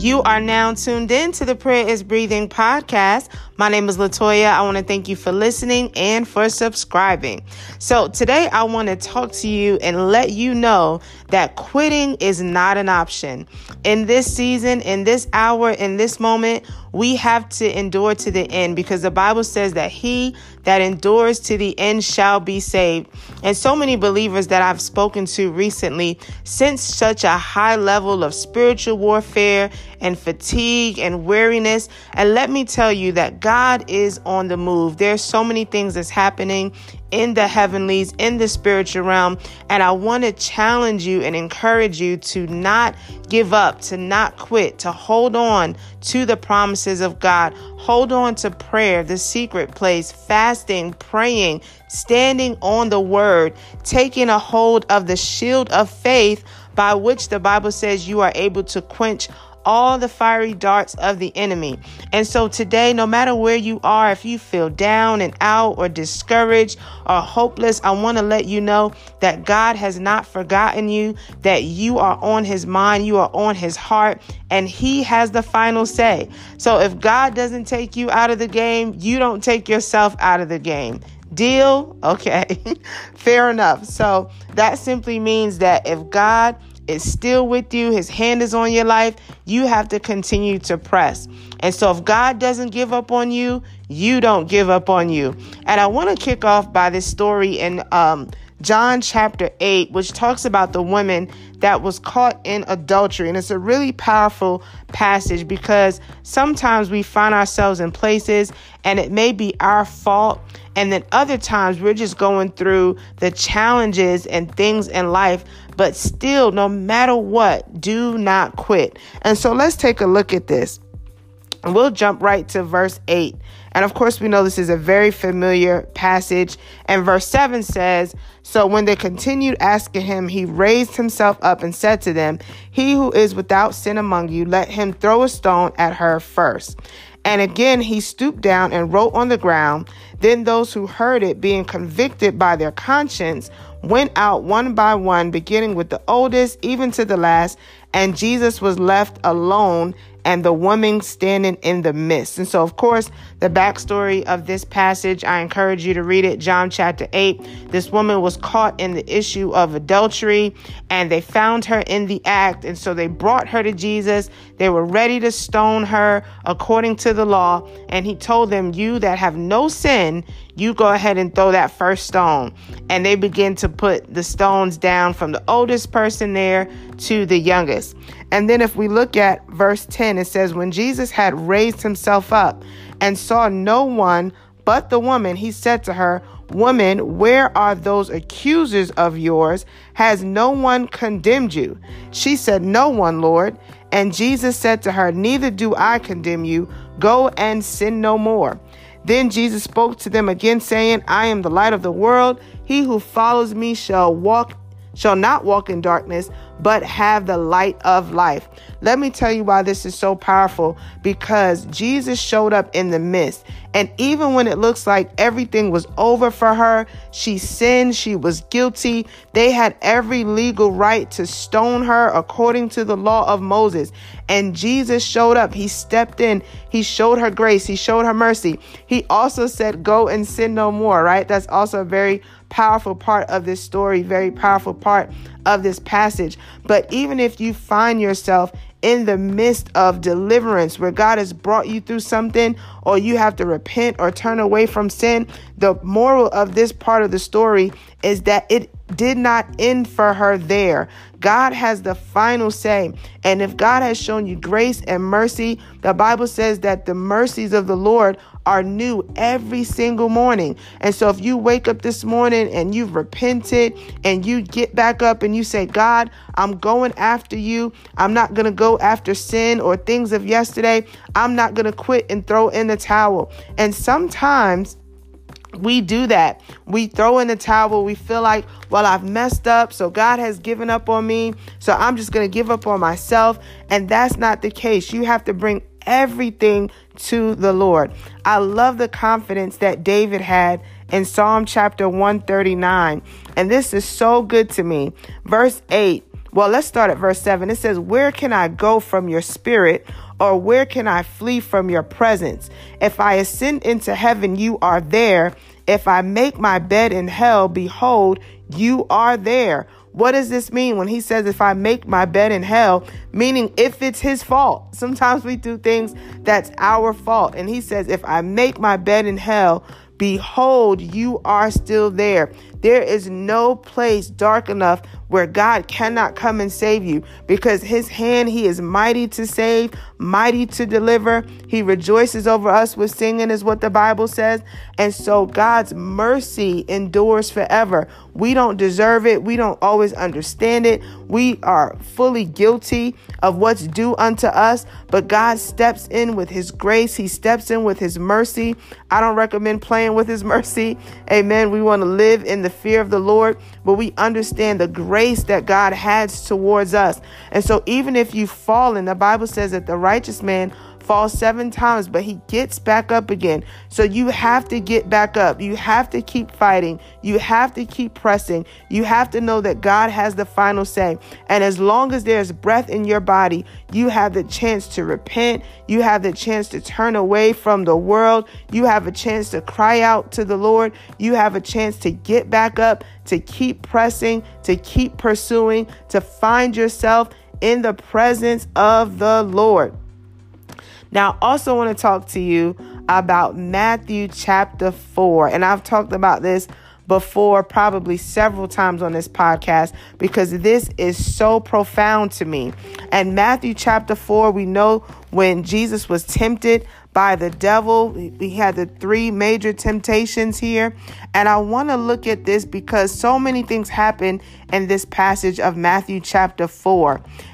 You are now tuned in to the Prayer is Breathing podcast. My name is Latoya. I want to thank you for listening and for subscribing. So, today I want to talk to you and let you know that quitting is not an option. In this season, in this hour, in this moment, we have to endure to the end because the Bible says that he that endures to the end shall be saved. And so many believers that I've spoken to recently sense such a high level of spiritual warfare and fatigue and weariness. And let me tell you that God is on the move. There's so many things that's happening in the heavenlies, in the spiritual realm. And I want to challenge you and encourage you to not give up, to not quit, to hold on to the promises of God. Hold on to prayer, the secret place, fasting, praying, standing on the word, taking a hold of the shield of faith by which the Bible says you are able to quench all the fiery darts of the enemy. And so today, no matter where you are, if you feel down and out or discouraged or hopeless, I want to let you know that God has not forgotten you, that you are on his mind, you are on his heart, and he has the final say. So if God doesn't take you out of the game, you don't take yourself out of the game. Deal? Okay. Fair enough. So that simply means that if God is still with you, his hand is on your life, you have to continue to press. And so if God doesn't give up on you, you don't give up on you. And I want to kick off by this story in um, John chapter 8, which talks about the woman that was caught in adultery. And it's a really powerful passage because sometimes we find ourselves in places and it may be our fault. And then other times we're just going through the challenges and things in life. But still, no matter what, do not quit. And so let's take a look at this. And we'll jump right to verse 8. And of course, we know this is a very familiar passage. And verse 7 says, So when they continued asking him, he raised himself up and said to them, He who is without sin among you, let him throw a stone at her first. And again he stooped down and wrote on the ground. Then those who heard it, being convicted by their conscience, went out one by one, beginning with the oldest, even to the last. And Jesus was left alone and the woman standing in the midst. And so, of course, the backstory of this passage, I encourage you to read it. John chapter 8. This woman was caught in the issue of adultery and they found her in the act. And so they brought her to Jesus. They were ready to stone her according to the law. And he told them, You that have no sin, you go ahead and throw that first stone. And they begin to put the stones down from the oldest person there to the youngest. And then if we look at verse 10, it says, When Jesus had raised himself up and saw no one but the woman, he said to her, Woman, where are those accusers of yours? Has no one condemned you? She said, No one, Lord. And Jesus said to her, Neither do I condemn you. Go and sin no more. Then Jesus spoke to them again, saying, I am the light of the world. He who follows me shall walk shall not walk in darkness, but have the light of life. Let me tell you why this is so powerful because Jesus showed up in the midst. And even when it looks like everything was over for her, she sinned, she was guilty. They had every legal right to stone her according to the law of Moses. And Jesus showed up. He stepped in. He showed her grace. He showed her mercy. He also said, Go and sin no more, right? That's also a very powerful part of this story, very powerful part of this passage. But even if you find yourself in the midst of deliverance where God has brought you through something or you have to repent or turn away from sin, the moral of this part of the story is that it did not end for her there. God has the final say. And if God has shown you grace and mercy, the Bible says that the mercies of the Lord are new every single morning. And so if you wake up this morning and you've repented and you get back up and you say, God, I'm going after you. I'm not going to go after sin or things of yesterday. I'm not going to quit and throw in the towel. And sometimes we do that. We throw in the towel. We feel like, well, I've messed up, so God has given up on me, so I'm just going to give up on myself. And that's not the case. You have to bring everything to the Lord. I love the confidence that David had in Psalm chapter 139. And this is so good to me. Verse 8 Well, let's start at verse 7. It says, Where can I go from your spirit? Or where can I flee from your presence? If I ascend into heaven, you are there. If I make my bed in hell, behold, you are there. What does this mean when he says, if I make my bed in hell? Meaning, if it's his fault. Sometimes we do things that's our fault. And he says, if I make my bed in hell, behold, you are still there. There is no place dark enough where God cannot come and save you because his hand, he is mighty to save, mighty to deliver. He rejoices over us with singing, is what the Bible says. And so God's mercy endures forever. We don't deserve it. We don't always understand it. We are fully guilty of what's due unto us, but God steps in with his grace. He steps in with his mercy. I don't recommend playing with his mercy. Amen. We want to live in the fear of the Lord, but we understand the grace that God has towards us. And so even if you've fallen, the Bible says that the righteous man falls seven times, but he gets back up again. So you have to get back up. You have to keep fighting. You have to keep pressing. You have to know that God has the final say. And as long as there's breath in your body, you have the chance to repent. You have the chance to turn away from the world. You have a chance to cry out to the Lord. You have a chance to get back up, to keep pressing, to keep pursuing, to find yourself in the presence of the Lord. Now, I also want to talk to you about Matthew chapter 4. And I've talked about this before, probably several times on this podcast, because this is so profound to me. And Matthew chapter 4, we know when Jesus was tempted by the devil, we had the three major temptations here. And I want to look at this because so many things happen in this passage of Matthew chapter 4.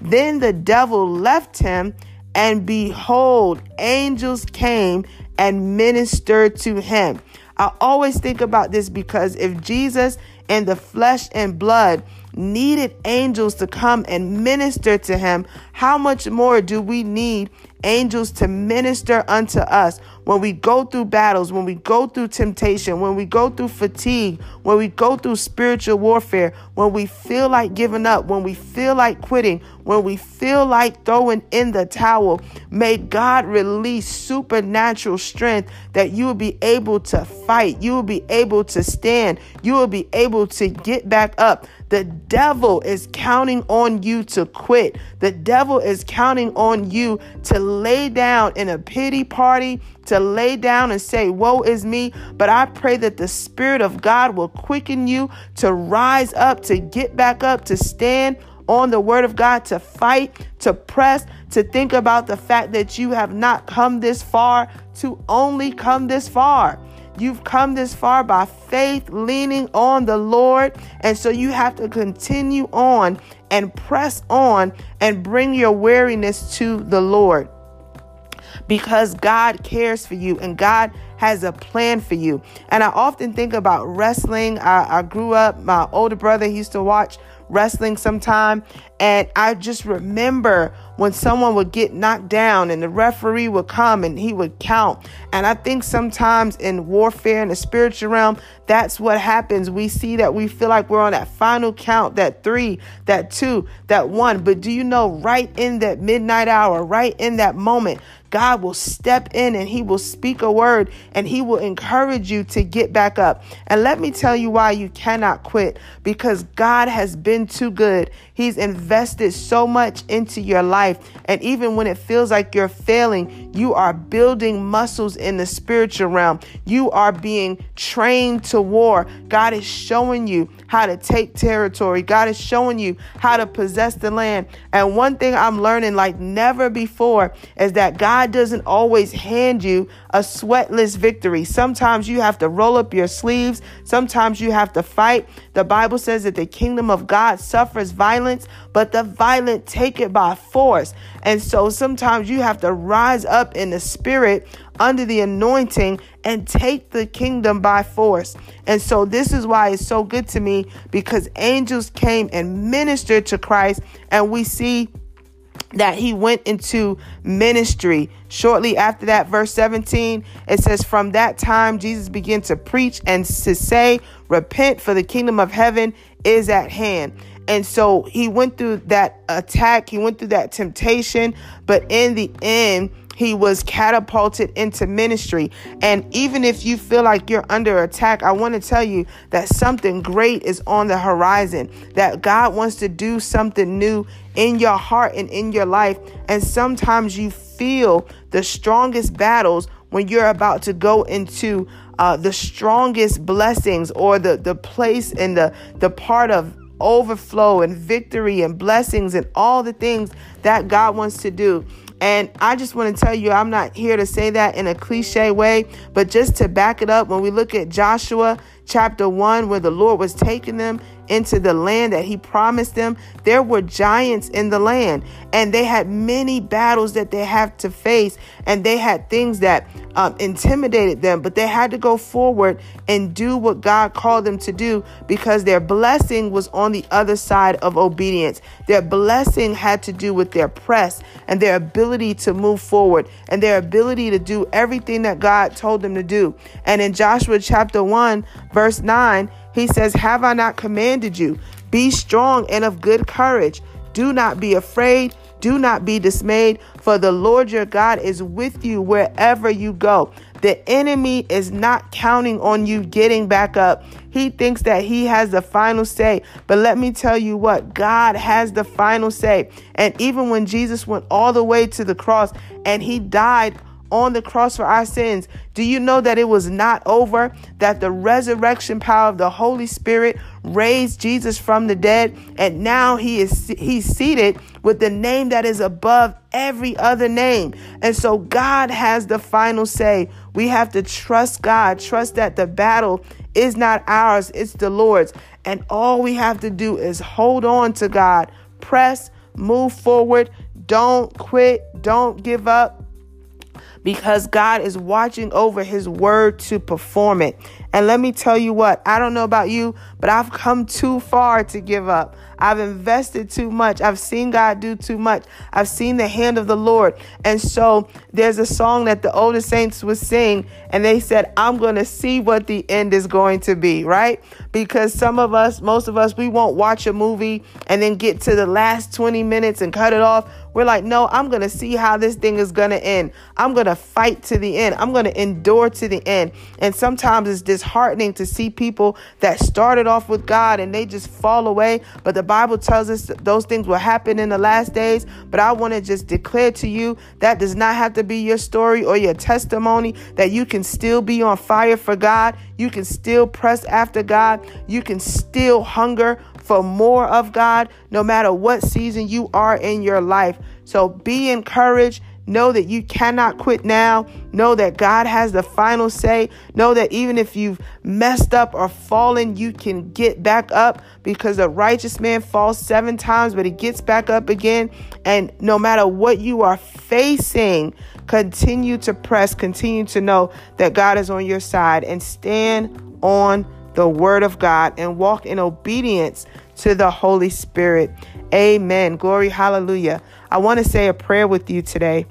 Then the devil left him, and behold, angels came and ministered to him. I always think about this because if Jesus in the flesh and blood needed angels to come and minister to him, how much more do we need angels to minister unto us when we go through battles, when we go through temptation, when we go through fatigue, when we go through spiritual warfare, when we feel like giving up, when we feel like quitting, when we feel like throwing in the towel. May God release supernatural strength that you will be able to fight, you will be able to stand, you will be able to get back up. The devil is counting on you to quit. The devil is counting on you to lay down in a pity party, to lay down and say, Woe is me. But I pray that the Spirit of God will quicken you to rise up, to get back up, to stand on the word of God, to fight, to press, to think about the fact that you have not come this far, to only come this far. You've come this far by faith, leaning on the Lord. And so you have to continue on and press on and bring your weariness to the Lord because God cares for you and God has a plan for you. And I often think about wrestling. I, I grew up, my older brother used to watch wrestling sometime. And I just remember when someone would get knocked down and the referee would come and he would count. And I think sometimes in warfare in the spiritual realm, that's what happens. We see that we feel like we're on that final count, that three, that two, that one. But do you know, right in that midnight hour, right in that moment, God will step in and he will speak a word and he will encourage you to get back up. And let me tell you why you cannot quit because God has been too good. He's invested so much into your life. And even when it feels like you're failing, you are building muscles in the spiritual realm. You are being trained to war. God is showing you how to take territory. God is showing you how to possess the land. And one thing I'm learning like never before is that God doesn't always hand you a sweatless victory. Sometimes you have to roll up your sleeves. Sometimes you have to fight. The Bible says that the kingdom of God suffers violence, but the violent take it by force. And so sometimes you have to rise up in the spirit under the anointing and take the kingdom by force. And so this is why it's so good to me because angels came and ministered to Christ and we see that he went into ministry. Shortly after that, verse 17, it says, From that time, Jesus began to preach and to say, Repent, for the kingdom of heaven is at hand. And so he went through that attack, he went through that temptation, but in the end, he was catapulted into ministry. And even if you feel like you're under attack, I want to tell you that something great is on the horizon, that God wants to do something new in your heart and in your life. And sometimes you feel the strongest battles when you're about to go into uh, the strongest blessings or the, the place and the, the part of overflow and victory and blessings and all the things that God wants to do. And I just want to tell you, I'm not here to say that in a cliche way, but just to back it up, when we look at Joshua chapter 1, where the Lord was taking them into the land that he promised them, there were giants in the land and they had many battles that they have to face and they had things that um, intimidated them, but they had to go forward and do what God called them to do because their blessing was on the other side of obedience. Their blessing had to do with their press and their ability to move forward and their ability to do everything that God told them to do. And in Joshua chapter 1, verse 9, he says, Have I not commanded you? Be strong and of good courage. Do not be afraid. Do not be dismayed, for the Lord your God is with you wherever you go. The enemy is not counting on you getting back up. He thinks that he has the final say. But let me tell you what, God has the final say. And even when Jesus went all the way to the cross and he died on the cross for our sins, do you know that it was not over? That the resurrection power of the Holy Spirit raised Jesus from the dead, and now he is he's seated with the name that is above every other name. And so God has the final say. We have to trust God, trust that the battle is not ours, it's the Lord's. And all we have to do is hold on to God, press, move forward, don't quit, don't give up because God is watching over his word to perform it. And let me tell you what, I don't know about you, but I've come too far to give up. I've invested too much. I've seen God do too much. I've seen the hand of the Lord. And so there's a song that the older saints would sing, and they said, I'm going to see what the end is going to be, right? Because some of us, most of us, we won't watch a movie and then get to the last 20 minutes and cut it off. We're like, no, I'm going to see how this thing is going to end. I'm going to fight to the end. I'm going to endure to the end. And sometimes it's disheartening to see people that started off with God and they just fall away. But the Bible tells us those things will happen in the last days. But I want to just declare to you that does not have to be your story or your testimony, that you can still be on fire for God. You can still press after God. You can still hunger for more of God, no matter what season you are in your life. So be encouraged. Know that you cannot quit now. Know that God has the final say. Know that even if you've messed up or fallen, you can get back up because the righteous man falls seven times, but he gets back up again. And no matter what you are facing, continue to press, continue to know that God is on your side and stand on the word of God and walk in obedience to the Holy Spirit. Amen. Glory, hallelujah. I want to say a prayer with you today.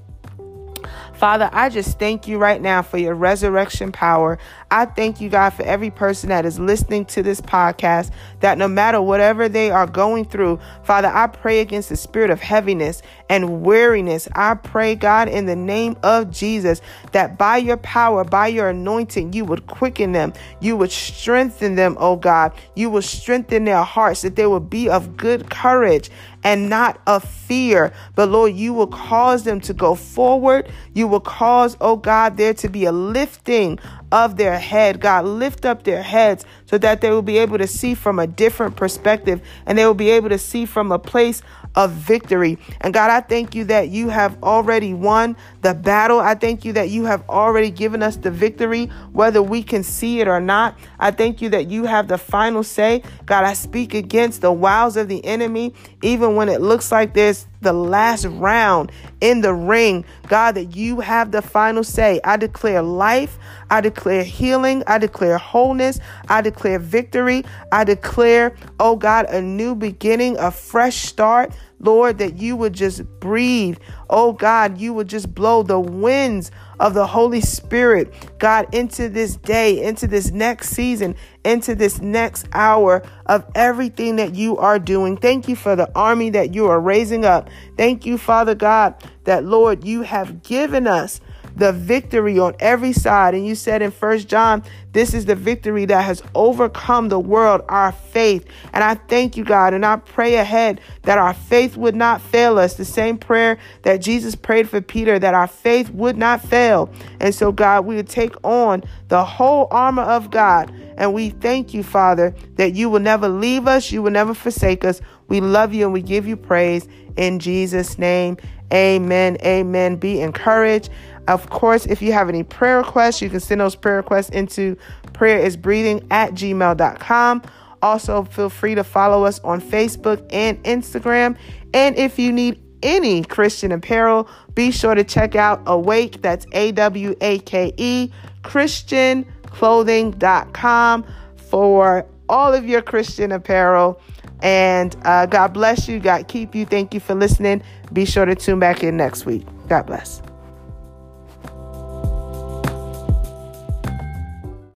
Father, I just thank you right now for your resurrection power. I thank you, God, for every person that is listening to this podcast, that no matter whatever they are going through, Father, I pray against the spirit of heaviness and weariness. I pray, God, in the name of Jesus, that by your power, by your anointing, you would quicken them, you would strengthen them, oh God. You will strengthen their hearts, that they will be of good courage and not of fear. But Lord, you will cause them to go forward. You will cause, oh God, there to be a lifting of their head. God, lift up their heads so that they will be able to see from a different perspective and they will be able to see from a place of victory. And God, I thank you that you have already won the battle. I thank you that you have already given us the victory, whether we can see it or not. I thank you that you have the final say. God, I speak against the wiles of the enemy, even when it looks like there's the last round in the ring. God, that you have the final say. I declare life. I declare healing. I declare wholeness. I declare victory. I declare, oh God, a new beginning, a fresh start. Lord, that you would just breathe. Oh God, you would just blow the winds of the Holy Spirit, God, into this day, into this next season, into this next hour of everything that you are doing. Thank you for the army that you are raising up. Thank you, Father God, that Lord, you have given us the victory on every side. And you said in First John, this is the victory that has overcome the world, our faith. And I thank you, God, and I pray ahead that our faith would not fail us. The same prayer that Jesus prayed for Peter, that our faith would not fail. And so, God, we would take on the whole armor of God. And we thank you, Father, that you will never leave us, you will never forsake us. We love you and we give you praise in Jesus' name. Amen. Amen. Be encouraged. Of course, if you have any prayer requests, you can send those prayer requests into prayerisbreathing at gmail.com. Also, feel free to follow us on Facebook and Instagram. And if you need any Christian apparel, be sure to check out Awake, that's A W A K E, ChristianClothing.com for all of your Christian apparel. And uh, God bless you. God keep you. Thank you for listening. Be sure to tune back in next week. God bless.